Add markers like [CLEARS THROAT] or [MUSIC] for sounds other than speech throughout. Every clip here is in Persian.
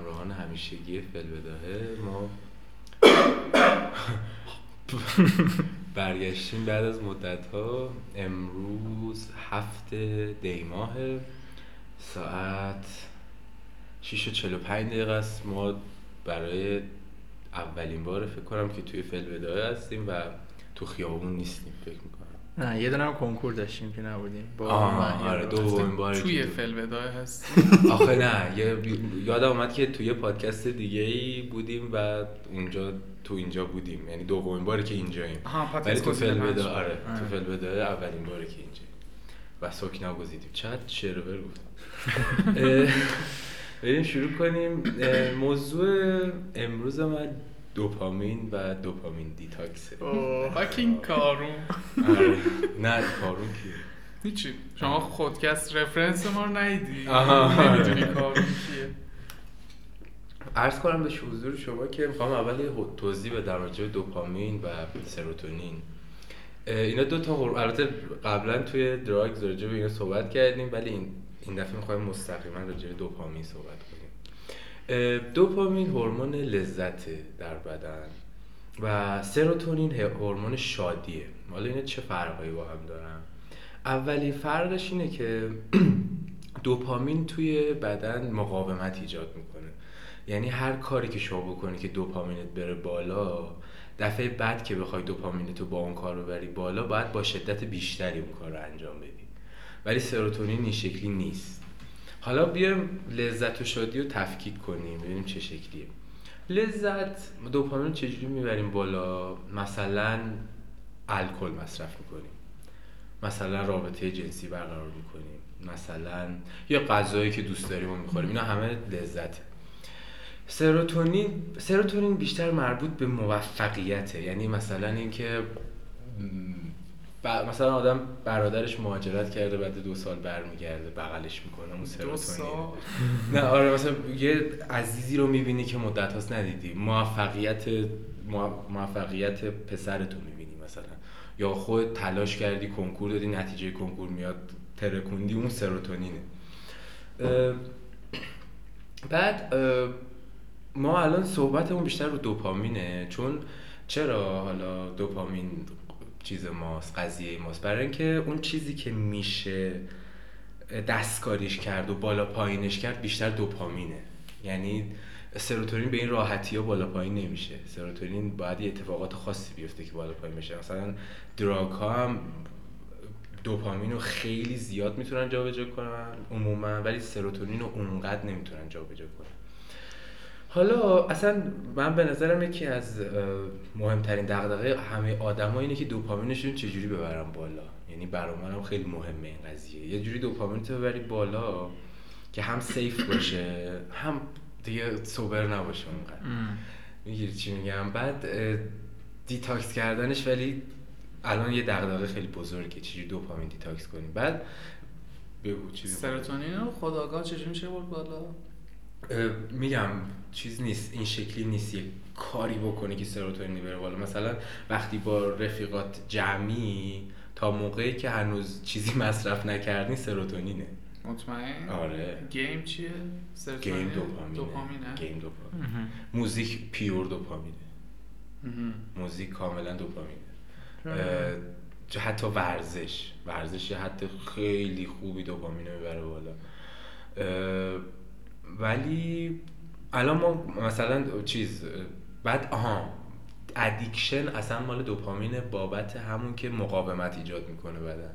همراهان همیشگی فلبداهه ما برگشتیم بعد از مدت ها امروز هفت دیماه ساعت 6 و 45 دقیقه است. ما برای اولین بار فکر کنم که توی فلبداهه هستیم و تو خیابون نیستیم فکر می‌کنم. نه یه دونه هم کنکور داشتیم که نبودیم. با آره دومین بار توی فلودای هست. [LAUGHS] آخه نه یه یادم اومد که توی پادکست دیگه ای بودیم و اونجا تو اینجا بودیم. یعنی دومین باری که اینجاییم. ولی پادکست تو پنج. آره آره. تو فلبدا اولین باری که اینجا. و سکنا گزیدیم. چقدر شرور [LAUGHS] اه، بریم شروع کنیم. موضوع امروز من دوپامین و دوپامین دیتاکسه فاکینگ کارون آره. نه کارون کیه؟ هیچی. شما خودکست رفرنس ما رو ندیدی. نمی‌دونی کارون کیه. عرض کنم به حضور شما که می‌خوام اول یه توضیح راجع به دوپامین و سروتونین. اینا دو تا هور- البته قبلا توی دراگز راجع به اینا صحبت کردیم ولی این این دفعه می‌خوایم مستقیما راجع به دوپامین صحبت کنیم. دوپامین هورمون لذته در بدن و سروتونین هورمون شادیه. حالا اینا چه فرقایی با هم دارن؟ اولین فرقش اینه که [CLEARS THROAT] دوپامین توی بدن مقاومت ایجاد می‌کنه. یعنی هر کاری که شما بکنی که دوپامینت بره بالا دفعه بعد که بخوای دوپامینت رو با اون کار رو بری بالا باید با شدت بیشتری اون کار رو انجام بدی. ولی سروتونین این شکلی نیست. حالا بیایم لذت و شادی رو تفکیک کنیم ببینیم چه شکلیه. لذت دوپامین چجوری می‌بریم بالا؟ مثلا الکل مصرف می‌کنیم. مثلا رابطه جنسی برقرار می‌کنیم. مثلا یه غذایی که دوست داریم و می‌خوریم. اینا همه لذته سروتونین سروتونین بیشتر مربوط به موفقیته. یعنی مثلا اینکه ب- مثلا آدم برادرش مهاجرت کرده بعد دو سال برمیگرده بغلش می‌کنه اون سروتونین سال؟ نه آره مثلا یه عزیزی رو می‌بینی که مدت هاست ندیدی. موفقیت مو- موفقیت پسرتو می‌بینی مثلا. یا خود تلاش کردی کنکور دادی نتیجه کنکور میاد ترکوندی اون سروتونینه. اه، بعد اه، ما الان صحبتمون بیشتر رو دوپامینه. چون چرا حالا دوپامین چیز ماست قضیه ماست. برای اینکه اون چیزی که میشه دستکاریش کرد و بالا پایینش کرد بیشتر دوپامینه. یعنی سروتونین به این راحتی ها بالا پایین نمیشه. سروتونین باید یه اتفاقات خاصی بیفته که بالا پایین بشه. مثلا دراگ ها هم دوپامین رو خیلی زیاد می‌تونن جابجا کنن عموما ولی سروتونین رو اونقدر نمی‌تونن جابجا کنن. حالا اصلا من به نظرم یکی از مهمترین دغدغه همه آدما اینه که دوپامینشون چجوری ببرن بالا. یعنی برای منم خیلی مهمه این قضیه. یه جوری دوپامین تو ببری بالا که هم safe باشه هم دیگه sober نباشه اونقدر. می‌گیری چی میگم؟ بعد detox کردنش ولی الان یه دغدغه خیلی بزرگه. چجوری دوپامین detox کنیم؟ بعد بگو چی سروتونین رو خودآگاه چجوری میشه برد بالا. میگم چیز نیست این شکلی نیست. یه کاری بکنی که سروتونین بره بالا. مثلا وقتی با رفیقات جمعی تا موقعی که هنوز چیزی [LAUGHS] مصرف نکردی سروتونینه. مطمئن؟ آره. game چیه؟ سروتونین؟ game دوپامینه. دوپامینه؟ game دوپامین. موزیک pure دوپامینه. موزیک کاملا دوپامینه. حتی ورزش. ورزش یه حتی خیلی خوبی دوپامین رو می‌بره بالا. ولی الان ما مثلا چیز بعد آها ادیکشن اصلا مال دوپامین بابت همون که مقاومت ایجاد می‌کنه بدن.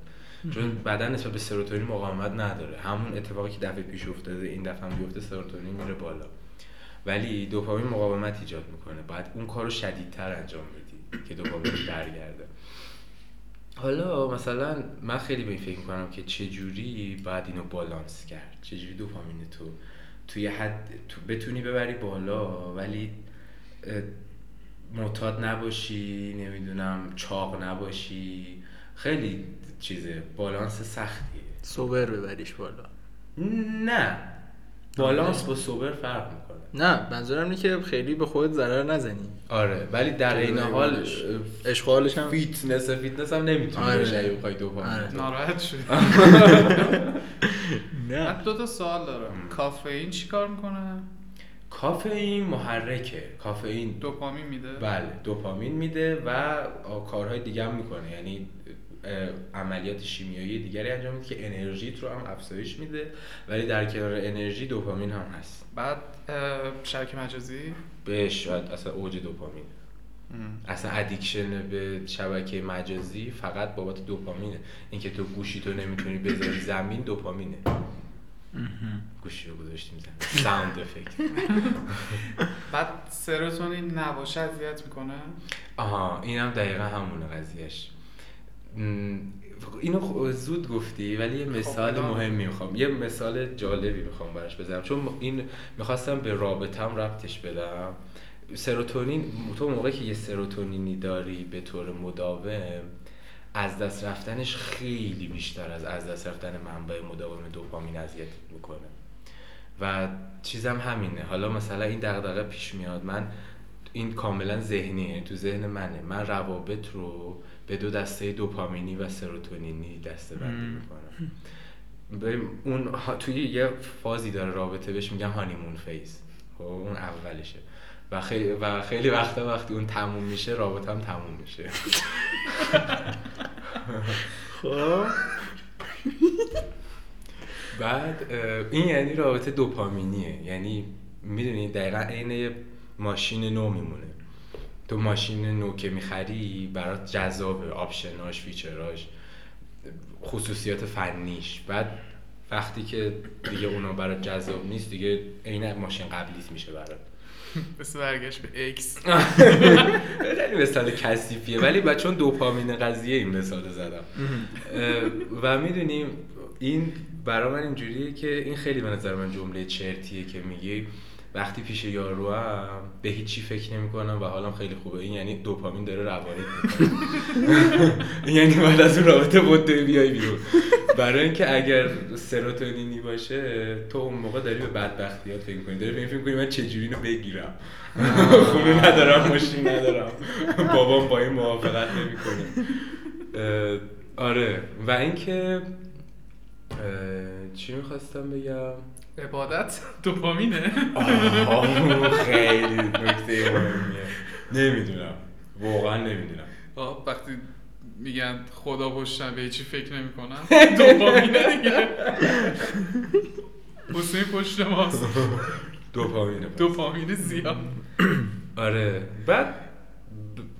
چون بدن نسبت به سروتونین مقاومت نداره. همون اتفاقی که دفعه پیش افتاده این دفعه هم بیفته سروتونین میره بالا. ولی دوپامین مقاومت ایجاد می‌کنه. باید اون کارو شدیدتر انجام بدی که دوپامین برگرده. حالا مثلا من خیلی به این فکر می‌کنم که چجوری باید اینو بالانس کرد؟ چجوری دوپامین تو توی حد تو بتونی ببری بالا ولی معتاد نباشی نمی‌دونم چاق نباشی خیلی چیزه بالانس سختیه. sober ببریش بالا. نه. بالانس با sober فرق می‌کنه. نه منظورم اینه که خیلی به خودت ضرر نزنی. آره ولی در این حال. اشغالش هم fitness fitness هم نمی‌تونی آره. بشه بخوای دوپامین آره. ناراحت شد [LAUGHS] نه. من دو تا سوال دارم. کافئین چی کار می‌کنه؟ کافئین محرکه. کافئین دوپامین میده؟ بله دوپامین میده و کارهای دیگه هم می‌کنه. یعنی عملیات شیمیایی دیگری انجام میده که انرژیت رو هم افزایش میده ولی در کنار انرژی دوپامین هم هست. بعد شبکه مجازی؟ بهش شاید اصلا اوج دوپامین اصلا addiction به شبکه مجازی فقط بابت دوپامینه. اینکه تو گوشی تو نمی‌تونی بذاری زمین دوپامینه. گوشی رو گذاشتیم زمین. ساوند افکت [LAUGHS] بعد سروتونین نباشه اذیت می‌کنه؟ آها اینم دقیقا همونه قضیهش اینو زود گفتی ولی یه مثال خب، مهمی می‌خوام. یه مثال جالبی می‌خوام براش بزنم. چون این می‌خواستم به رابطم ربطش بدم. سروتونین تو موقعی که یه سروتونینی داری به طور مداوم از دست رفتنش خیلی بیشتر از از دست رفتن منبع مداوم دوپامین اذیت می‌کنه. و چیزم همینه. حالا مثلا این دغدغه پیش میاد. من این کاملا ذهنیه. تو ذهن منه. من روابط رو به دو دسته دوپامینی و سروتونینی دسته بندی به اون توی یه فازی داره رابطه بهش میگن هانیمون فیز. خب اون اولشه و خیلی و خیلی وقتا وقتی اون تموم میشه رابطه هم تموم میشه. خب. بعد این یعنی رابطه دوپامینیه یعنی می‌دونی دقیقا عین یه ماشین نو میمونه. تو ماشین نو که می‌خری برات جذابه option اش feature اش خصوصیات فنیش. بعد وقتی که دیگه اونا برات جذاب نیست دیگه عین ماشین قبلیت میشه برات. مثل برگشت به ex خیلی مثال کثیفیه ولی بعد چون دوپامین قضیه این مثال زدم. و می‌دونیم این برای من اینجوریه که این خیلی به نظر من جمله چرتیه که میگی. وقتی پیش یارو هم به هیچی فکر نمی کنم و حالم خیلی خوبه. این یعنی دوپامین داره روانیت می‌کنه. این [LAUGHS] یعنی بعد از اون رابطه بوده بیای بیرون. برای اینکه اگر سروتونینی باشه تو اون موقع داری به بدبختیات فکر کنی داری به این فکر کنی من چجوری اینو بگیرم خونه ندارم ماشین ندارم. بابام با این موافقت نمی‌کنه. آره. و اینکه چی می‌خواستم بگم؟ عبادت دوپامینه. آه، خیلی نکته مهمیه. نمی‌دونم. واقعا نمی‌دونم. وقتی میگن خدا پشتم به هیچی فکر نمی‌کنم دوپامینه دیگه. حسین پشت ماست. دوپامینه. پس. دوپامین زیاد. آره. بعد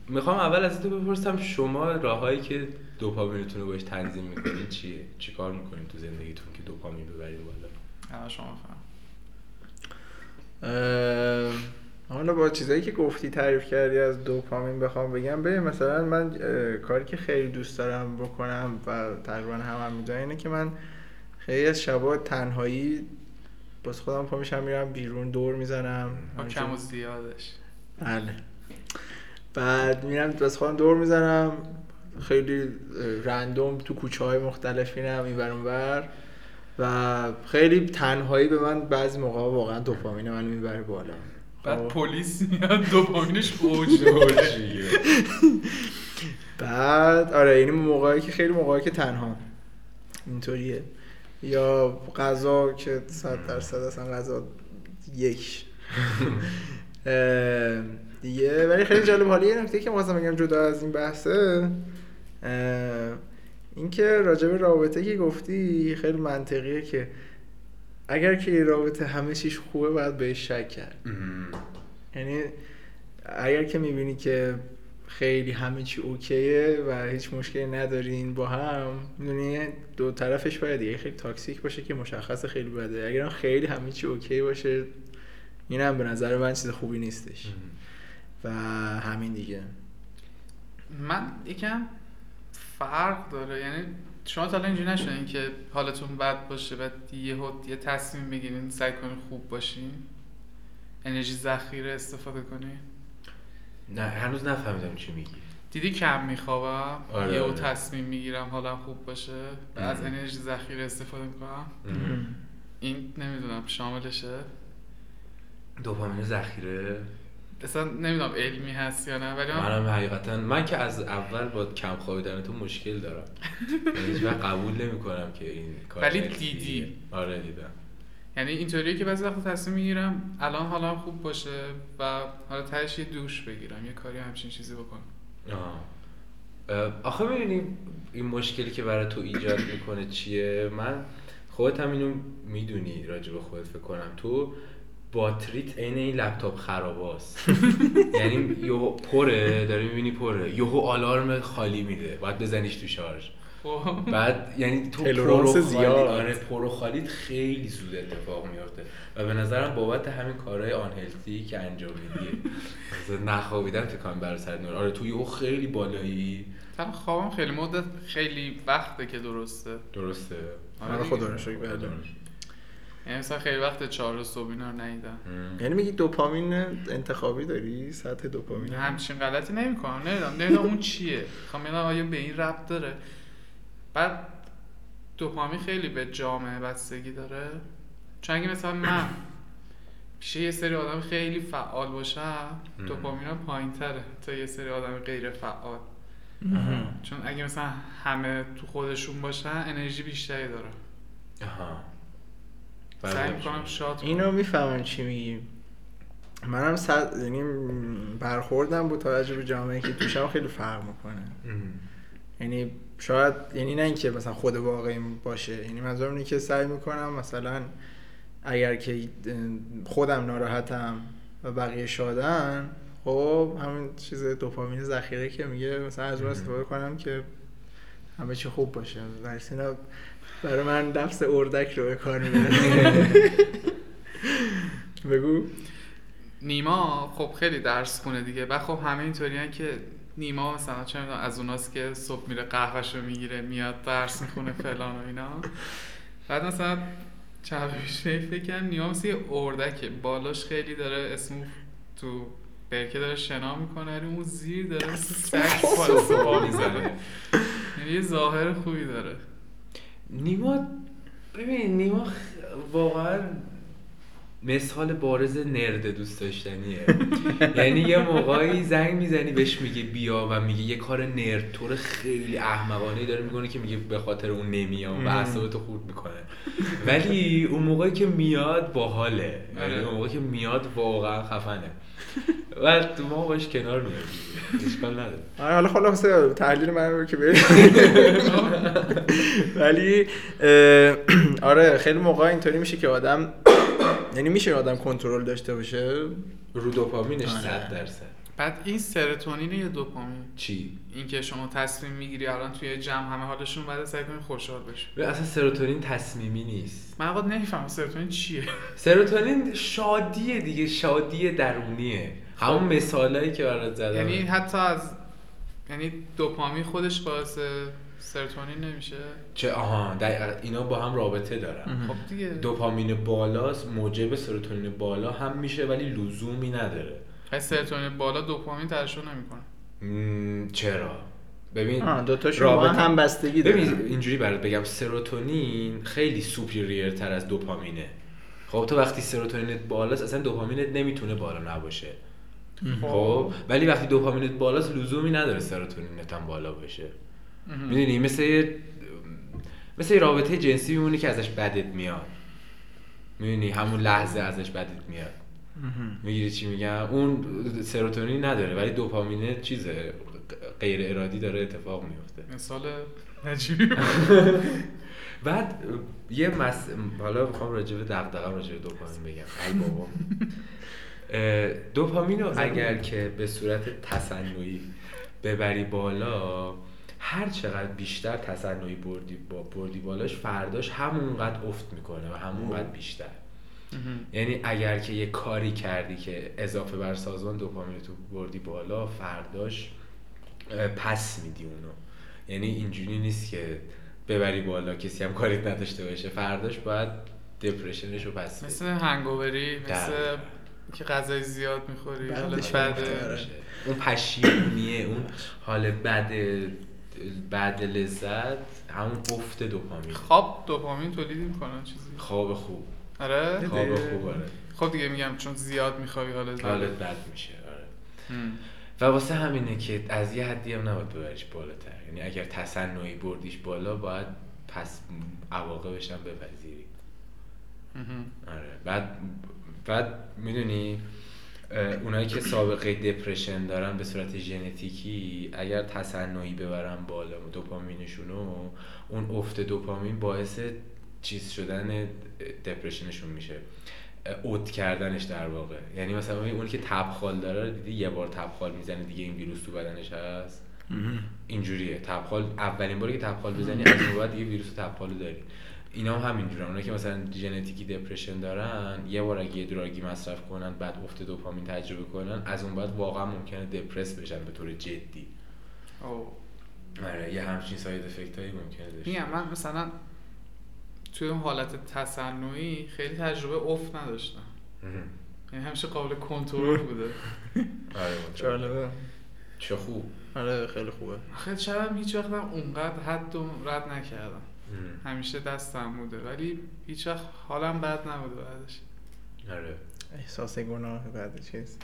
می‌خوام اول از تو بپرسم شما راههایی که دوپامینتون رو باش تنظیم می‌کنین چیه؟ چیکار می‌کنین تو زندگیتون که دوپامین ببرین بالا؟ شما حالا با چیزایی که گفتی تعریف کردی از دوپامین بخوام بگم. ببین مثلا من کاری که خیلی دوست دارم بکنم و تقریبا هم هم اینه که من خیلی از شبا تنهایی باز خودم پا میشم میرم بیرون دور می‌زنم. با کم و زیادش. بله. بعد میرم بس خودم دور می‌زنم. خیلی رندوم تو کوچه های مختلف میرم این ور و خیلی تنهایی به من بعضی موقع واقعا دوپامین من می‌بره بالا. بعد خب. پلیس میاد دوپامینش اوج. بعد آره یعنی موقعی که خیلی موقعی که تنها. اینطوریه. یا غذا که صد درصد اصلا غذا یک. [LAUGHS] اه، دیگه ولی خیلی جالب حالی یه نکته که می‌خواستم بگم جدا از این بحثه اینکه راجع به رابطه که گفتی خیلی منطقیه که اگر که یه رابطه همه چیش خوبه باید بهش شک کرد. یعنی اگر که می‌بینی که خیلی همه چی اوکیه و هیچ مشکلی ندارین با هم می‌دونی دو طرفش باید دیگه خیلی تاکسیک باشه که مشخص خیلی بده. اگر خیلی همه چی اوکی باشه این هم به نظر من چیز خوبی نیستش. و همین دیگه. من یکم فرق داره. یعنی شما تا الان اینجوری نشدین که حالتون بد باشه و یه یه تصمیم بگیرین سعی کنین خوب باشین؟ انرژی ذخیره استفاده کنین؟ نه هنوز نفهمیدم چی میگی. دیدی کم میخوابم؟ آره، یه آره. تصمیم می‌گیرم حالم خوب باشه و از. انرژی ذخیره استفاده می‌کنم؟ این نمی‌دونم شاملشه؟ دوپامین ذخیره؟ اصلا نمی‌دونم علمی هست یا نه ولی من منم حقیقتا من که از اول با کم خوابیدن تو مشکل دارم [LAUGHS] یعنی هیچ وقت قبول نمی کنم که این کار ولی. دیدی. آره دیدم یعنی اینطوریه که بعضی وقت تصمیم می‌گیرم الان حالا خوب باشه و حالا تهش یه دوش بگیرم یه کاری همچین چیزی بکنم آه. آخه می‌دونی این مشکلی که برای تو ایجاد می‌کنه چیه من خودت هم اینو می‌دونی راجع به خودت فکر کنم تو باتریت عین این لپتاپ خراباست [LAUGHS] یعنی یهو پره داری می‌بینی پره. یهو آلارم خالی میده. باید بزنیش تو شارژ. خب. بعد یعنی تو پرو زیاد. خالی آره پرو خالیت خیلی زود اتفاق میفته و به نظرم بابت همین کارهای آنهلتی که انجام میدی. نخوابیدن تکان بر سر نور. آره توی او خیلی بالایی. تنها خوابم خیلی مدت خیلی وقته که درسته. درسته. آره. خدا رو شکر یعنی مثلا خیلی وقت چهار صبح اینا رو ندیدم. یعنی میگی دوپامین انتخابی داری؟ سطح دوپامین. همچین غلطی نمی‌کنم. نمی‌دونم. نمی‌دونم اون چیه. خب می‌دونم آیا به این ربط داره. بعد دوپامین خیلی به جامعه بستگی داره. چون اگه مثلا من پیش یه سری آدم خیلی فعال باشم مم. دوپامینم پایین تره تا یه سری آدم غیر فعال. چون اگه مثلا همه تو خودشون باشن انرژی بیشتری داره. آها. سعی. می‌کنم شاد کنم. اینو می‌فهمم چی میگی منم صد یعنی برخوردم با توجه به جامعه که توشم خیلی فرق می‌کنه. یعنی شاید یعنی نه اینکه مثلا خود واقعی باشه یعنی منظورم اینه که سعی می‌کنم مثلا اگر که خودم ناراحتم و بقیه شادن خب همین چیز دوپامین ذخیره که میگه مثلا از اون استفاده کنم که همه چی خوب باشه در برای من نفس اردک رو به کار می‌بره. [LAUGHS] بگو. نیما خب خیلی درس خونه دیگه. و خب همه اینطوری که نیما مثلا چه می‌دونم از اوناست که صبح میره قهوهش رو می‌گیره میاد درس می‌خونه فلان و اینا. بعد مثلا چند فکر کردم نیما مثل یه اردکه. بالاش خیلی داره اسم تو برکه داره شنا می‌کنه ولی اون زیر داره سگ [LAUGHS] صبح می‌زنه. یعنی یه ظاهر خوبی داره. نیما ببین نیما واقعا مثال بارز نرد دوست داشتنیه. یعنی یه موقعی زنگ می‌زنی بهش میگه بیا و میگه یه کار نرد طور خیلی احمقانه داره می‌کنه که میگه به خاطر اون نمیام و. اعصابتو خورد می‌کنه. ولی اون موقعی که میاد باحاله. یعنی آره. اون موقعی که میاد واقعا خفنه. و تو ما باش کنار میاد اشکال نداره. آره حالا خلاصه تحلیل من رو که بریم [LAUGHS] ولی آره خیلی موقع اینطوری میشه که آدم یعنی میشه آدم کنترل داشته باشه؟ رو دوپامینش آره. 100 درصد. بعد این سرتونین یا دوپامین؟ چی؟ اینکه شما تصمیم می‌گیری الان توی جمع همه حالشون بعد سعی کنی خوشحال بشی. اصلا سروتونین تصمیمی نیست. من واقعا نمی‌فهمم سرتونین چیه. سروتونین شادیه دیگه شادی درونیه. همون مثالایی که برات زدم. یعنی حتی از یعنی دوپامین خودش باعث سرتونین نمیشه؟ چه آها دقیقاً اینا با هم رابطه دارن. خب دیگه. دوپامین بالاست موجب سروتونین بالا هم میشه ولی لزومی نداره. سرتونین بالا دوپامین ترشح نمی‌کنه. چرا؟ ببین با رابطه- هم بستگی ببین دارن. اینجوری برات بگم سروتونین خیلی سوپیریر تر از دوپامینه. خب تو وقتی سروتونینت بالاست اصلا دوپامینت نمی‌تونه بالا نباشه. خب ولی وقتی دوپامینت بالاست لزومی نداره سروتونینت هم بالا باشه. می‌دونی مثل یه- مثل یه رابطه جنسی میمونی که ازش بدت میاد. می‌دونی همون لحظه ازش بدت میاد. می‌گیری چی میگم؟ اون سروتونین نداره ولی دوپامینه چیزه غیر ارادی داره اتفاق میفته مثال نجیبی [LAUGHS] بعد یه مس... حالا می‌خوام راجع به دغدغه‌ام راجع به دوپامین بگم. ای بابا. دوپامین رو اگر که به صورت تصنعی ببری بالا هر چقدر بیشتر تصنعی بردی با بردی بالاش فرداش همونقدر افت می‌کنه و همونقدر بیشتر. یعنی اگر که یه کاری کردی که اضافه بر سازمان دوپامین تو بردی بالا فرداش پس میدی اونو. یعنی اینجوری نیست که ببری بالا کسی هم کاریت نداشته باشه. فرداش باید دپرشنش رو پس بدی. مثل هنگووری مثل. که غذای زیاد می‌خوری حالت بعدش بده. اون پشیمونیه اون حال بد بعد لذت همون افت دوپامین. خواب دوپامین تولید می‌کنه چیزی؟ خواب خوب. آره؟ خواب خوب آره. خب دیگه میگم چون زیاد میخوابی حالت بده. حالت بد میشه آره. هم. و واسه همینه که از یه حدی هم نباید ببریش بالاتر. یعنی اگر تصنعی بردیش بالا باید پس عواقبش هم بپذیری. آره. بعد بعد می‌دونی اونایی که سابقه دپرشن دارن به صورت ژنتیکی اگر تصنعی ببرن بالا دوپامینشونو اون افت دوپامین باعث چیز شدن دپرشنشون میشه. اوت کردنش در واقع. یعنی مثلا اونی که تبخال داره دیدی یه بار تبخال می‌زنه دیگه این ویروس تو بدنش هست؟ اینجوریه. تبخال اولین باری که تبخال بزنی [CLEARS THROAT] از اون بعد دیگه ویروس تبخال رو داری. اینا هم همینجورن اونایی که مثلا ژنتیکی دپرشن دارن یه بار اگه یه دراگی مصرف کنن بعد افت دوپامین تجربه کنن از اون بعد واقعا ممکنه دپرس بشن به طور جدی اوه. آره یه همچین ساید افکت هایی ممکنه داشته میگم من مثلا توی اون حالت تصنعی خیلی تجربه افت نداشتم. یعنی همیشه قابل کنترل [LAUGHS] بوده آره. جالبه چه خوب آره خیلی خوبه خیلی هم هیچ وقت هم اونقدر حد رد نکردم. همیشه دستم بوده. ولی هیچ وقت حالم بد نبوده بعدش. آره. احساس گناه بعد چیز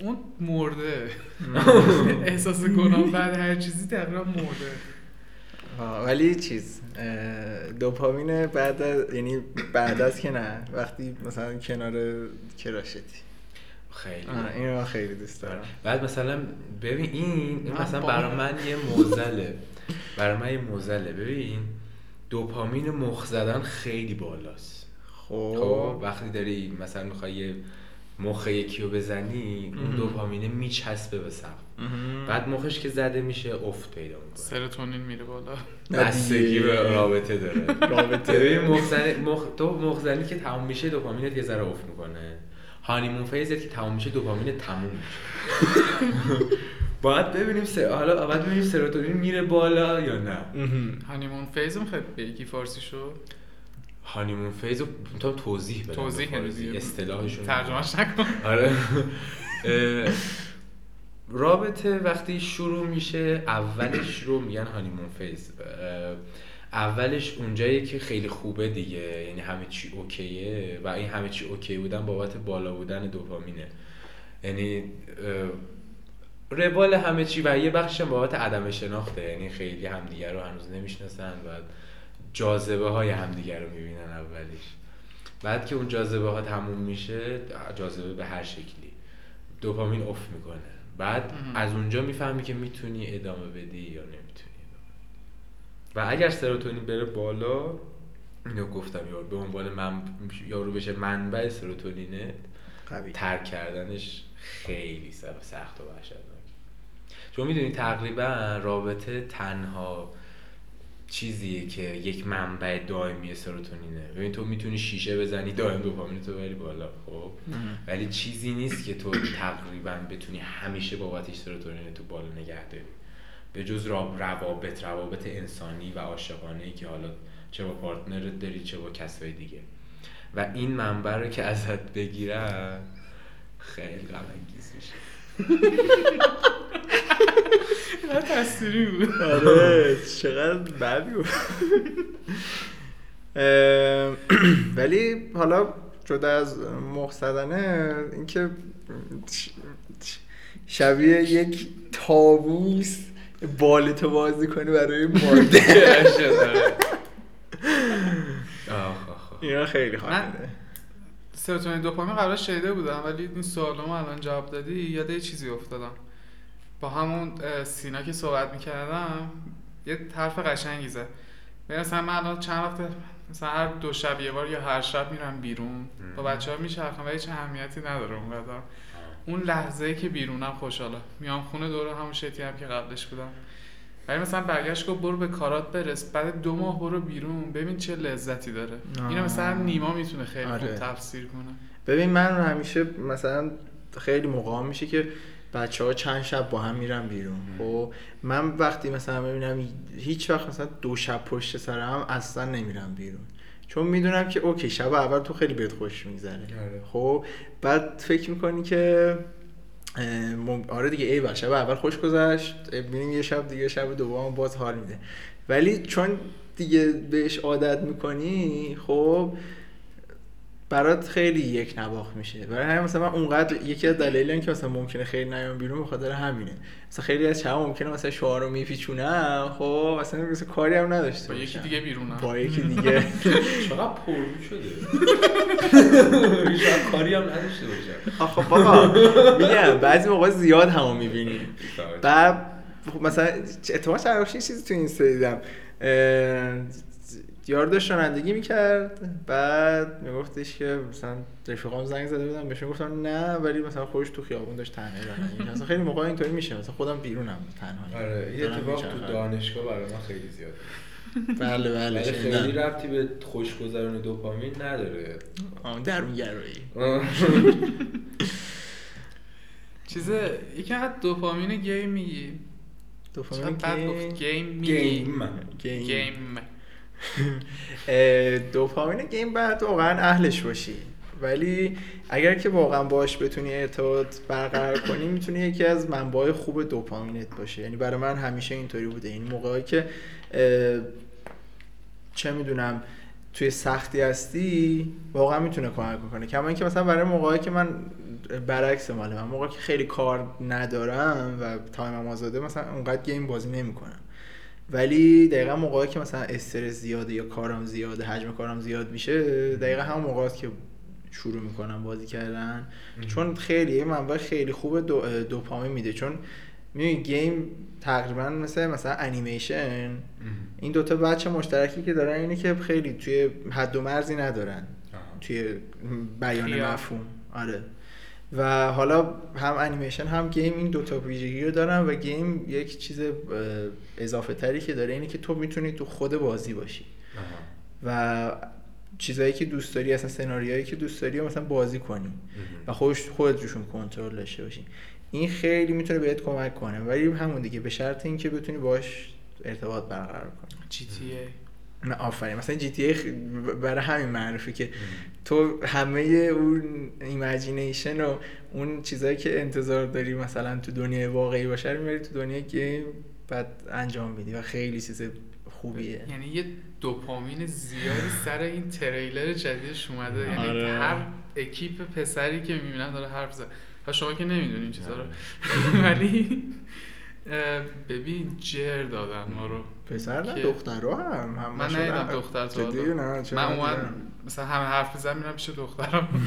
اون مرده. [LAUGHS] احساس گناه بعد هر چیزی تقریبا مرده. آه، ولی چیز دوپامین بعد از یعنی بعد از که نه وقتی مثلا کنار کراشتی خیلی. من خیلی دوست دارم. بعد مثلا ببین این, این مثلا برای من یه موزله. برای من یه موزله. ببین دوپامین مخ زدن خیلی بالاست خب خب وقتی داری مثلا می‌خوای یه مخ یکی رو بزنی اون. دوپامینه میچسبه به سقف. بعد مخش که زده میشه افت پیدا می‌کنه سرتونین میره بالا بستگی. به رابطه داره رابطه. مخ... تو مخزنی که تموم میشه دوپامینت یه ذره افت می‌کنه honeymoon phase ت که تموم میشه دوپامین تموم میشه [LAUGHS] باید ببینیم س... حالا باید ببینیم سروتونین میره بالا یا نه. honeymoon phase می‌خواد بگی فارسی شو honeymoon phase رو تو توضیح بدم توضیح. دیگه. اصطلاحشون. ترجمهش نکن. آره. [LAUGHS] رابطه وقتی شروع میشه اولش رو میگن هانیمون فیز اولش اونجایی که خیلی خوبه دیگه. یعنی همه چی اوکیه و این همه چی اوکی بودن بابت بالا بودن دوپامینه. یعنی روال همه چی و یه بخش بابت عدم شناخته. یعنی خیلی همدیگه رو هنوز نمی‌شناسن و جاذبه های همدیگه رو می‌بینن اولیش بعد که اون جاذبه ها تموم میشه جاذبه به هر شکلی. دوپامین افت می‌کنه. بعد مهم. از اونجا می‌فهمی که می‌تونی ادامه بدی یا نمی‌تونی. و اگر سروتونین بره بالا اینو گفتم یارو به عنوان من یارو بشه منبع سروتونینه ترک کردنش خیلی سخت سخت و وحشتناک. چون می‌دونی تقریبا رابطه تنها چیزیه که یک منبع دائمی سروتونینه. ببین تو می‌تونی شیشه بزنی دائم دوپامین تو بری بالا خب. ولی چیزی نیست که تو تقریبا بتونی همیشه بابتش سروتونین تو بالا نگه داری. به جز روابط روابط انسانی و عاشقانه که حالا چه با پارتنرت داری چه با کسای دیگه. و این منبع رو که ازت بگیرن خیلی غم انگیز [LAUGHS] میشه تصویری بود. آره [LAUGHS] چقدر بد بود. [LAUGHS] [CLEARS THROAT] ولی حالا جدا از مخصدنه اینکه شبیه یک تابوس بالتو بازی کنی برای ماده [LAUGHS] آخ آخ آخ. اینا خیلی خانده سروتونین دوپامین قبلا شنیده بودم ولی این سوالامو الان جواب دادی یاد یه چیزی افتادم. با همون سینا که صحبت می‌کردم یه حرف قشنگی زد مثلا من الان چند وقت مثلا هر دو شب یه بار یا هر شب میرم بیرون. با بچه ها میچرخم ولی چه اهمیتی نداره اونقدر اون لحظه که بیرونم خوشحاله. میام خونه دوره همون شتی هم که قبلش بودم. ولی مثلا برگشت گفت برو به کارات برس. بعد دو ماه برو بیرون. ببین چه لذتی داره. اینو مثلا نیما می‌تونه خیلی خوب آره. تفسیر کنه. ببین من همیشه مثلا خیلی موقع میشه که بچه ها چند شب با هم میرن بیرون. خب من وقتی مثلا ببینم هیچ وقت مثلا دو شب پشت سر هم اصلا نمیرم بیرون. چون می‌دونم که اوکی شب اول تو خیلی بهت خوش میگذره. آره. خب بعد فکر می‌کنی که مم- آره دیگه ای شب اول خوش گذشت ببینیم یه شب دیگه شب دوم باز حال میده. ولی چون دیگه بهش عادت می‌کنی خب برات خیلی یک نواخت میشه. برای همین مثلا من اونقدر یکی از دلایلی که مثلا ممکنه خیلی نیام بیرون به خاطر همینه. مثلا خیلی از شب ممکنه مثلا شعار رو میپیچونم خب مثلا مثلا کاری هم نداشته با یکی. دیگه بیرونم. با یکی [LAUGHS] دیگه. چقدر پررو شده [LAUGHS] کاری هم نداشته باشم. آخه بابا میگم بعضی موقع زیاد همو می‌بینی. بعد مثلا اتفاقا چیزی تو این دیدم. یار داشت رانندگی می‌کرد بعد میگفتش که مثلا رفیقام زنگ زده بودم بهشون گفتم نه ولی مثلا خودش تو خیابون داشت تنهایی رانندگی می‌کرد. مثلا خیلی موقع اینطوری میشه. مثلا خودم بیرونم تنهایی. آره این دارم اتفاق. تو دانشگاه برای من خیلی زیاد. بله بله ولی. خیلی ربطی به خوشگذرون دوپامین نداره. آه، درونگرایی. [LAUGHS] چیز یکی از دوپامین گیم میگی؟ دوپامین game؟ میگی؟ game. game. دوپامین game باید واقعا اهلش باشی. ولی اگر که واقعا باش بتونی ارتباط برقرار کنی می‌تونی یکی از منبع خوب دوپامینت باشه. یعنی برای من همیشه اینطوری بوده. این موقعی که چه می‌دونم توی سختی هستی واقعا می‌تونه کمک کنه کما اینکه مثلا برای موقعی که من برعکس مال من موقعی که خیلی کار ندارم و time م آزاده مثلا اونقدر game بازی نمی‌کنم. ولی دقیقا موقعی که مثلا استرس زیاده یا کارم زیاده حجم کارم زیاد میشه دقیقا همون موقعات که شروع می‌کنم بازی کردن. چون خیلی یه منبع خیلی خوب دو دوپامین میده. چون می‌دونی game تقریبا مثل مثلا انیمیشن. این دوتا بچه مشترکی که دارن اینه که خیلی توی حد و مرزی ندارن. توی بیان. مفهوم. آره. و حالا هم انیمیشن هم گیم این دوتا ویژگی رو دارن و گیم یک چیز اضافه تری که داره اینه که تو می‌تونی تو خود بازی باشی. و چیزایی که دوست داری اصلا سناریوهایی که دوست داری مثلا بازی کنی. و خودش خودت روشون کنترل داشته باشی. این خیلی می‌تونه بهت کمک کنه. ولی همون دیگه به شرط اینکه بتونی باش ارتباط برقرار کنی. جی تی ای. نه آفرین. مثلا GTA برای همین معروفه که تو همه اون imagination و اون چیزایی که انتظار داری مثلا تو دنیای واقعی باشه رو می‌بری تو دنیای game بعد انجام میدی و خیلی چیز خوبیه. یعنی یه دوپامین زیادی سر این تریلر جدیدش اومده. یعنی آره. هر اکیپ پسری که می‌بینن داره حرف زد و شما که نمی‌دونین چیزا رو. [LAUGHS] ولی اه، ببین جر دادن ما رو. پسر نه دخترها هم هم من ندیدم دختر حالا. نه چرا من؟ اومد مثلا همه حرف بزن میرم پیش دخترم [LAUGHS]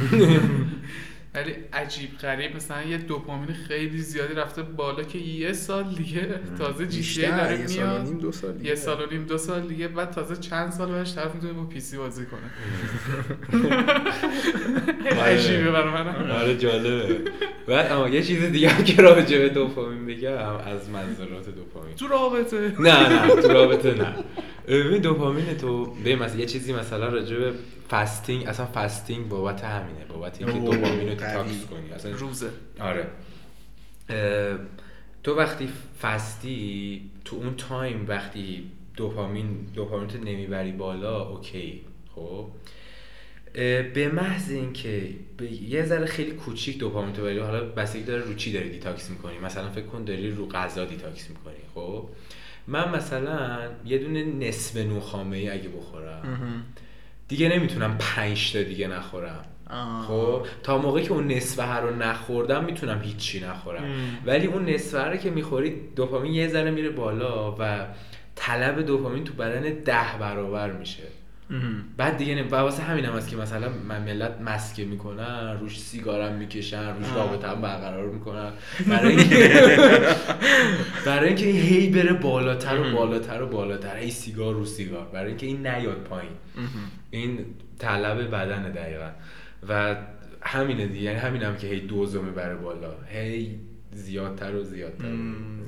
ولی عجیب غریب مثلا یه دوپامین خیلی زیادی رفته بالا که یه سال دیگه تازه جی تی داره یه سال و نیم دو سال دیگه. یه سال و نیم دو سال دیگه بعد تازه چند سال بعدش طرف می‌تونه با پی سی بازی کنه [LAUGHS] [LAUGHS] خیلی. عجیبه برای من آره جالبه بعد اما یه چیز دیگه هم که راجع به دوپامین بگم از مضرات دوپامین. تو رابطه. نه نه تو رابطه نه. ببین دوپامین تو به مثلا یه چیزی مثلا راجع به fasting اصلا fasting بابت همینه بابت اینکه دوپامین رو. detox کنی. اصلا روزه. آره. تو وقتی fast ی تو اون time وقتی دوپامین دوپامین تو نمی‌بری بالا okay. خب؟ به محض اینکه به یه ذره خیلی کوچیک دوپامین تو بری حالا بستگی داره رو چی داری detox می‌کنی مثلا فکر کن داری رو غذا detox می‌کنی خب من مثلا یه دونه نصف نون خامه ای اگه بخورم. دیگه نمی‌تونم پنج تا دیگه نخورم آه. خب تا موقعی که اون نصفه رو نخوردم می‌تونم هیچی نخورم مم. ولی اون نصفه رو که می‌خوری دوپامین یه ذره میره بالا و طلب دوپامین تو بدن ده برابر میشه. بعد دیگه. و واسه همین هم هست که مثلا من ملت مسکه می‌کنن روش سیگارم می‌کشن روش. رابطه هم برقرار می‌کنن برای اینکه [LAUGHS] برای اینکه این هی بره بالاتر و. بالاتر و بالاتر هی سیگار رو سیگار برای اینکه این نیاد پایین. این طلب بدن دقیقا و همینه دیگه یعنی همین هم که هی دوزو می‌بره بالا هی زیادتر و زیادتر.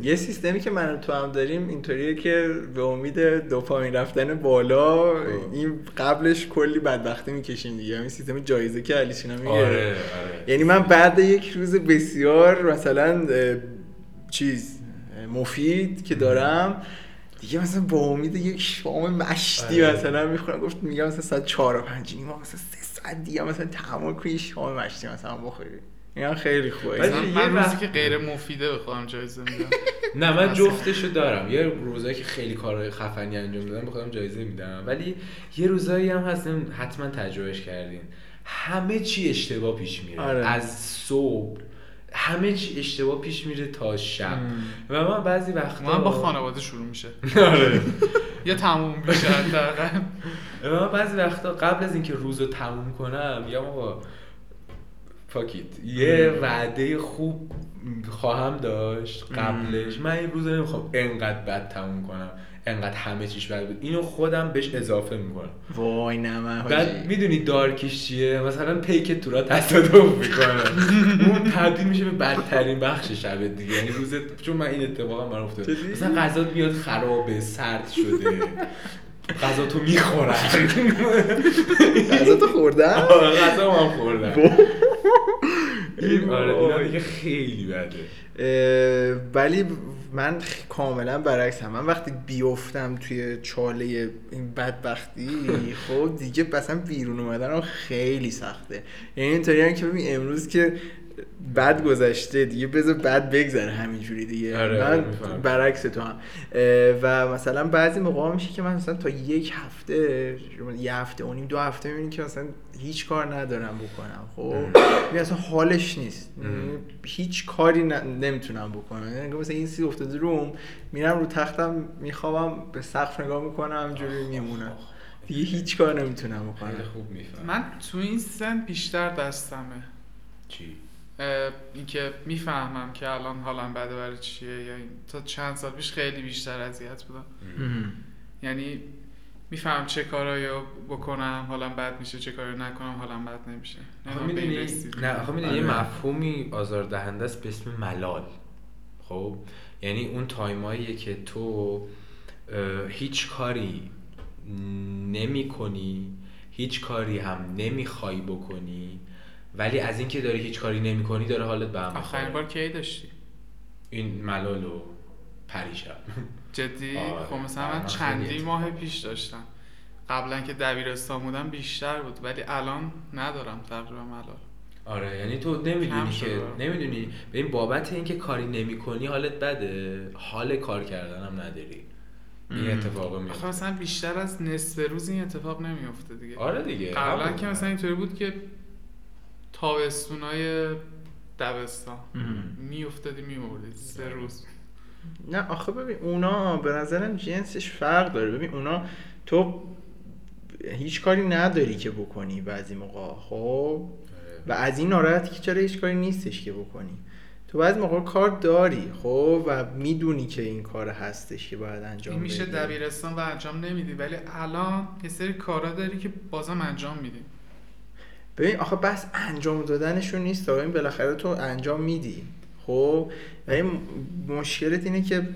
یه سیستمی که من تو هم داریم اینطوریه که به امید دوپامین رفتن بالا خب. این قبلش کلی بدبختی می‌کشیم دیگه. این سیستم جایزه که علی سینا میگه آره آره. یعنی من بعد یک روز بسیار مثلا چیز مفید که دارم دیگه مثلا با امید یک شام مشتی آره. مثلا می‌خورم. گفت میگم مثلا ساعت چهار و پنج نیمه مثلا سه ساعت دیگه مثلا تحمل کنی شام مشتی مثلا بخوری. اینا خیلی خوبه. من روزی وقت- که غیر مفیده بخوام جایزه میدم. نه من. جفتشو دارم. یه روزایی که خیلی کارهای خفنی انجام دادم به خودم جایزه میدم. ولی یه روزایی هم هستن حتما تجربهش کردین. همه چی اشتباه پیش میره. آره. از صبح همه چی اشتباه پیش میره تا شب. و من بعضی وقتا من با خانواده شروع میشه. آره. یا تموم میشه حداقل. و من بعضی وقتا قبل از اینکه روز رو تموم کنم یا آقا فاکیت یه وعده خوب خواهم داشت قبلش. من این روز رو نمی‌خوام انقدر بد تموم کنم انقدر همه چیش بد بود. اینو خودم بهش اضافه می‌کنم. وای نه من بعد. می‌دونی دارکیش چیه؟ مثلا پیک تو را تصادف می‌کنه. اون تبدیل میشه به بدترین بخش شب دیگه. یعنی روز چون من این اتفاقا برام افتاد؟ مثلا غذا میاد خرابه سرد شده. غذا تو می‌خورن. غذا تو خوردن؟ آره، غذا هم خوردن. این [LAUGHS] آره اینا دیگه خیلی بده. ولی من کاملا برعکس هم. من وقتی بیفتم توی چاله این بدبختی [LAUGHS] خب دیگه مثلا بیرون اومدن خیلی سخته. یعنی اینطوری هم که ببین امروز که بد گذشته دیگه. بذار بد بگذره همینجوری دیگه. آره، من می‌فهمم. برعکس تو هم. و مثلا بعضی موقع میشه که من مثلا تا یک هفته یه هفته و نیم دو هفته می‌بینی که مثلا هیچ کار ندارم بکنم. خب یعنی اصلا حالش نیست. یعنی هیچ کاری ن- نمی‌تونم بکنم. یعنی مثلا این سی افتاده روم میرم رو تختم میخوابم به سقف نگاه می‌کنم همجوری میمونم. دیگه هیچ کار نمی‌تونم خیلی بکنم خوب میفهم من تو این سن بیشتر دستمه. چی؟ اینکه می‌فهمم که الان حالم بده برای چیه یا این. تا چند سال پیش خیلی بیشتر اذیت بودم. یعنی میفهم چه کارایی رو بکنم حالم بد میشه چه کاری رو نکنم حالم بد نمیشه. نه آخه می‌دونی؟ یه آره. مفهومی آزاردهنده است به اسم ملال. خب؟ یعنی اون تایماییه که تو هیچ کاری نمی کنی هیچ کاری هم نمی‌خوای بکنی. ولی از اینکه داری هیچ کاری نمی کنی داره حالت به هم آخرین. بار کی داشتی؟ این ملال و پریشب. جدی؟ [LAUGHS] آره. خب مثلا آره، من چندی ماه پیش داشتم. قبلا که دبیرستان بودم بیشتر بود ولی الان ندارم تقریبا ملال. آره یعنی تو نمی‌دونی که. نمی‌دونی. به این بابت اینکه کاری نمی کنی حالت بده. حال کار کردن هم نداری. این. اتفاق آخه میفته مثلا بیشتر از نصف روز این اتفاق نمیفته دیگه. آره دیگه قبلا. که مثلا اینطوری بود که تابستونای دبستان. میافتادی میمردی سه روز. نه آخه ببین اونا به نظرم جنسش فرق داره. ببین اونا تو هیچ کاری نداری که بکنی بعضی موقع خب؟ و. از این ناراحتی که چرا هیچ کاری نیستش که بکنی؟ تو بعضی موقع کار داری خب؟ و می‌دونی که این کار هستش که باید انجام این میشه. دبیرستان و انجام نمیدی. ولی الان یه سری کارا داری که بازم انجام میدی. ببین آخه بس انجام دادنشون نیست ببین بالاخره تو انجام میدی. خب؟ و این مشکلت اینه که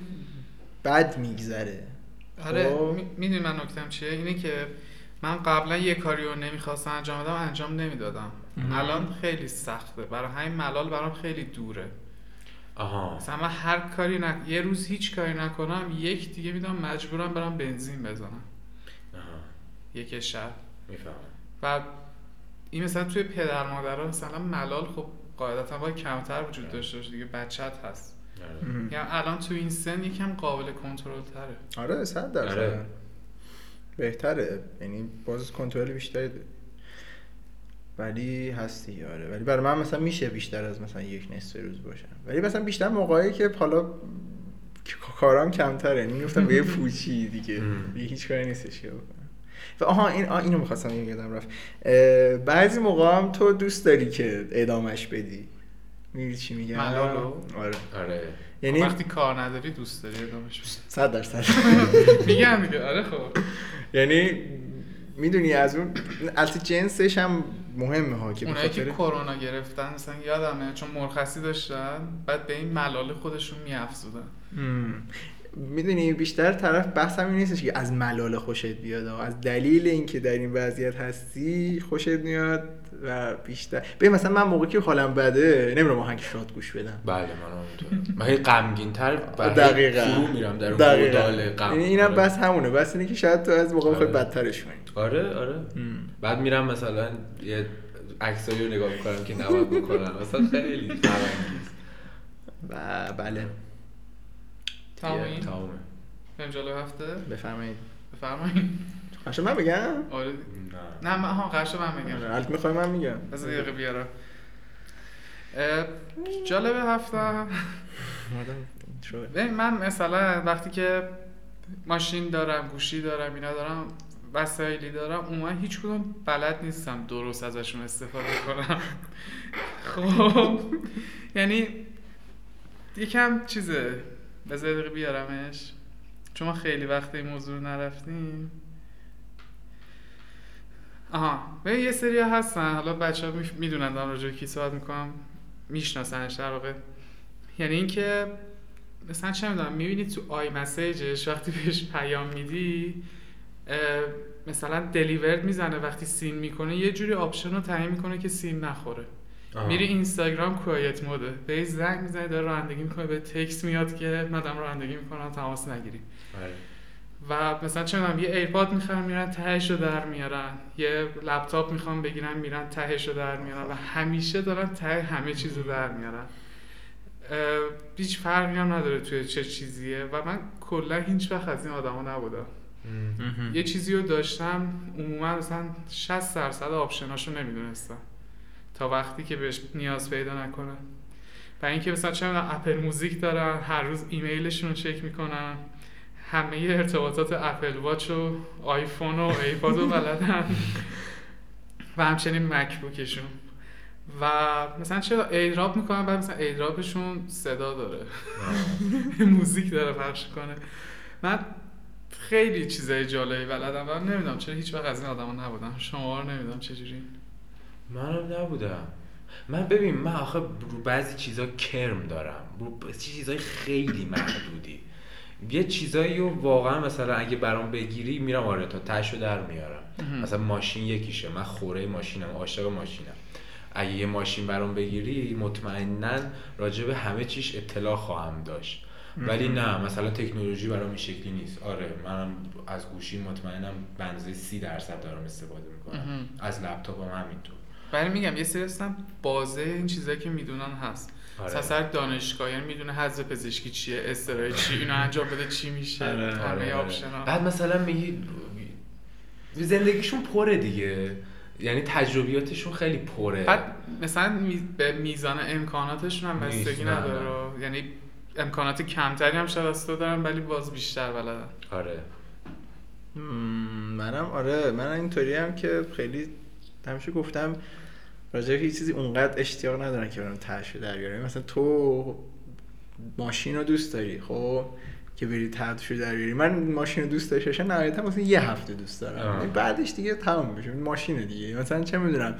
بد میگذره. آره خب. می- می‌دونی من نکتم چیه؟ اینه که من قبلا یه کاری رو نمی‌خواستم انجام بدم انجام نمی‌دادم. الان خیلی سخته. برای همین ملال برام خیلی دوره. آها. مثلا من هر کاری نک... یه روز هیچ کاری نکنم یک دیگه میدم مجبورم برم بنزین بزنم. آها. یک شب. می‌فهمم. و این مثلا توی پدر مادرها مثلا ملال خب قاعدتا باید کمتر وجود داشته باشه دیگه بچت هست. آره. یعنی الان تو این سن یکم قابل کنترل تره. آره صد درصد. آره. بهتره. یعنی باز کنترل بیشتری داری. ولی هستی آره. ولی برای من مثلا میشه بیشتر از مثلا یک نصف روز باشم. ولی مثلا بیشتر موقعی که حالا کارام کمتره. یعنی میفتم به یه [LAUGHS] پوچی دیگه. هیچ کاری نیستش که بکنم. و آها این آه اینو می‌خواستم یادم رفت. بعضی موقع هم تو دوست داری که ادامش بدی. میگی چی میگم؟ ملالو؟ آره. آره. یعنی وقتی کار نداری دوست داری ادامش بدی. صد درصد. [LAUGHS] میگم دیگه آره خب. یعنی می‌دونی از اون البته جنسش هم مهمه ها که اونایی که کرونا گرفتن مثلا یادمه چون مرخصی داشتن بعد به این ملال خودشون میافزودن. می‌دونی بیشتر طرف بحث همین نیستش که از ملال خوشت بیاد ها. از دلیل اینکه در این وضعیت هستی خوشت میاد و بیشتر. ببین مثلا من موقعی که حالم بده نمیرم آهنگ شاد گوش بدم. بله من هم اونطورم من هی غمگین تر دقیقاً. فرو میرم در اون غم. یعنی اینم آره. بس همونه. بس اینه که شاید تو از موقع آره. بدترش کنی. آره آره. بعد میرم مثلا یه عکسایی رو نگاه می‌کنم که نباید بکنم مثلا خیلی. و بله. تمامی تمامه بریم جلو هفته؟ بفرمایید. بفرمایید. قشنگ من بگم آره. نه. نه من ها قرشه من میگم. البته می‌خوای من میگم. بذار یه دقیقه بیارم. جالب هفته. ببین من مثلا وقتی که ماشین دارم گوشی دارم اینا دارم وسایلی دارم عموما هیچ کدوم بلد نیستم درست ازشون استفاده کنم. [LAUGHS] خب یعنی یکم چیزه بذار دقیقه بیارمش. چون ما خیلی وقت این موضوع نرفتیم. آها ببین یه سری هستن. حالا بچه ها می‌دونن دارم راجع کی صحبت می‌کنم. میشناسنش در واقع. یعنی اینکه مثلا چه می‌دونم می‌بینی تو آی مسیجش وقتی بهش پیام میدی مثلا delivered می‌زنه. وقتی seen می‌کنه یه جوری option رو تعیین می‌کنه که seen نخوره. میری اینستاگرام quiet mode ه. به زنگ می‌زنی داره رانندگی می‌کنه به text میاد که من دارم رانندگی می‌کنم تماس نگیری. آره. و مثلا چه یه AirPod می‌خرن میرن تهش رو در میارن. یه لپتاپ می‌خوان بگیرن میرن تهش رو در میارن و همیشه دارن ته همه چیز رو در میارن. هیچ فرقی هم نداره توی چه چیزیه. و من کلا هیچ وقت از این آدما نبودم. یه چیزی رو داشتم عموما مثلا 60 درصد option اشو نمی‌دونستم. تا وقتی که بهش نیاز پیدا نکنم و اینکه مثلا چه می‌دونم Apple Music دارن هر روز ایمیلشون رو چک می‌کنن. همه ارتباطات Apple Watch و آیفون و ایپاد رو بلدن. و همچنین MacBook شون. و مثلا چرا AirDrop می‌کنن بعد مثلا AirDrop شون صدا داره. [LAUGHS] موزیک داره پخش کنه. من خیلی چیزای جالبی بلدم و نمی‌دونم چرا هیچ وقت از این آدما نبودم. شما رو نمی‌دونم چجوری. منم نبودم. من ببین من آخه رو بعضی چیزا کرم دارم. رو بعضی چیزای خیلی محدودی. یه چیزایی رو واقعا مثلا اگه برام بگیری میرم آره تا تشو در میارم. مثلا ماشین یکیشه. من خوره ماشینم عاشق ماشینم. اگه یه ماشین برام بگیری مطمئنا راجع به همه چیش اطلاع خواهم داشت. ولی نه مثلا تکنولوژی برام این شکلی نیست. آره منم از گوشی مطمئنم به اندازه سی درصد دارم استفاده می‌کنم. از لپتاپم همینطور. ولی میگم یه سری هستن بازه این چیزایی که می‌دونن هست. آره. مثلا سر دانشگاه یعنی می‌دونه حذف پزشکی چیه استرای چی اینو انجام بده چی میشه آره، همه آره، آره. بعد مثلا میگی زندگیشون پره دیگه. یعنی تجربیاتشون خیلی پره. بعد مثلا می- به میزان امکاناتشون هم بستگی نداره. یعنی امکانات کمتری هم شاید از تو دارن ولی باز بیشتر بلدن. آره. منم آره من اینطوری هم که خیلی همیشه گفتم راجع به چیزی اونقدر اشتیاق ندارم که برم تهش در بیارم مثلا تو ماشین رو دوست داری خب که بری تهش رو در بیاری. من ماشین رو دوست داشته باشم نهایتا مثلا یه هفته دوست دارم. آه. یعنی بعدش دیگه تمام میشه. ماشین دیگه. مثلا چه می‌دونم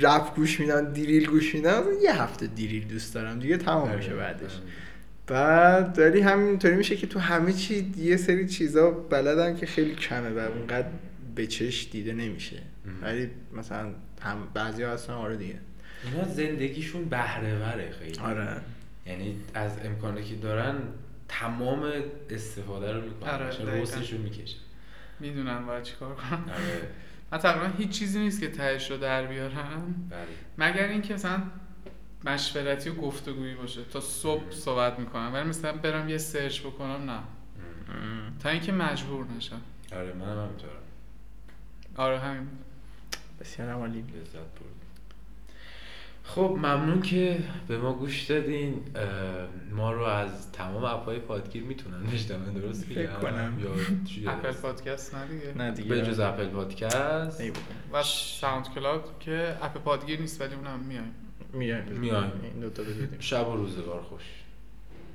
رپ گوش میدم دیریل گوش میدم مثلا یه هفته دیریل دوست دارم دیگه تمام میشه آره. بعدش بعد ولی همینطوری میشه که تو همه چی یه سری چیزا بلدن که خیلی کمه و اونقدر به چش دیده نمیشه. ولی مثلا هم بعضی ها هستن آره دیگه. اینا زندگیشون بهره وره خیلی. آره. یعنی از امکانی که دارن تمام استفاده رو می‌کنن. آره، رو می‌کشن می‌دونن باید چیکار کنن. آره. [LAUGHS] من تقریبا هیچ چیزی نیست که تهش رو در بیارم. بله. مگر اینکه مثلا مشورتی و گفتگویی باشه. تا صبح صحبت می‌کنم. ولی مثلا برم یه سرچ بکنم نه. ام. تا اینکه مجبور نشم. آره منم همینطورم. آره همین. بسیار عالی لذت بردیم خب ممنون که به ما گوش دادین. ما رو از تمام اپهای پادگیر می‌تونن بشنون درست فکر کنم. یا [LAUGHS] چی اپل؟ پادکست نه دیگه؟ نه دیگه. به جز Apple Podcast. و SoundCloud که اپ پادگیر نیست ولی اونم میایم میایم میایم. این دوتا بدیدیم شب و روزگار خوش.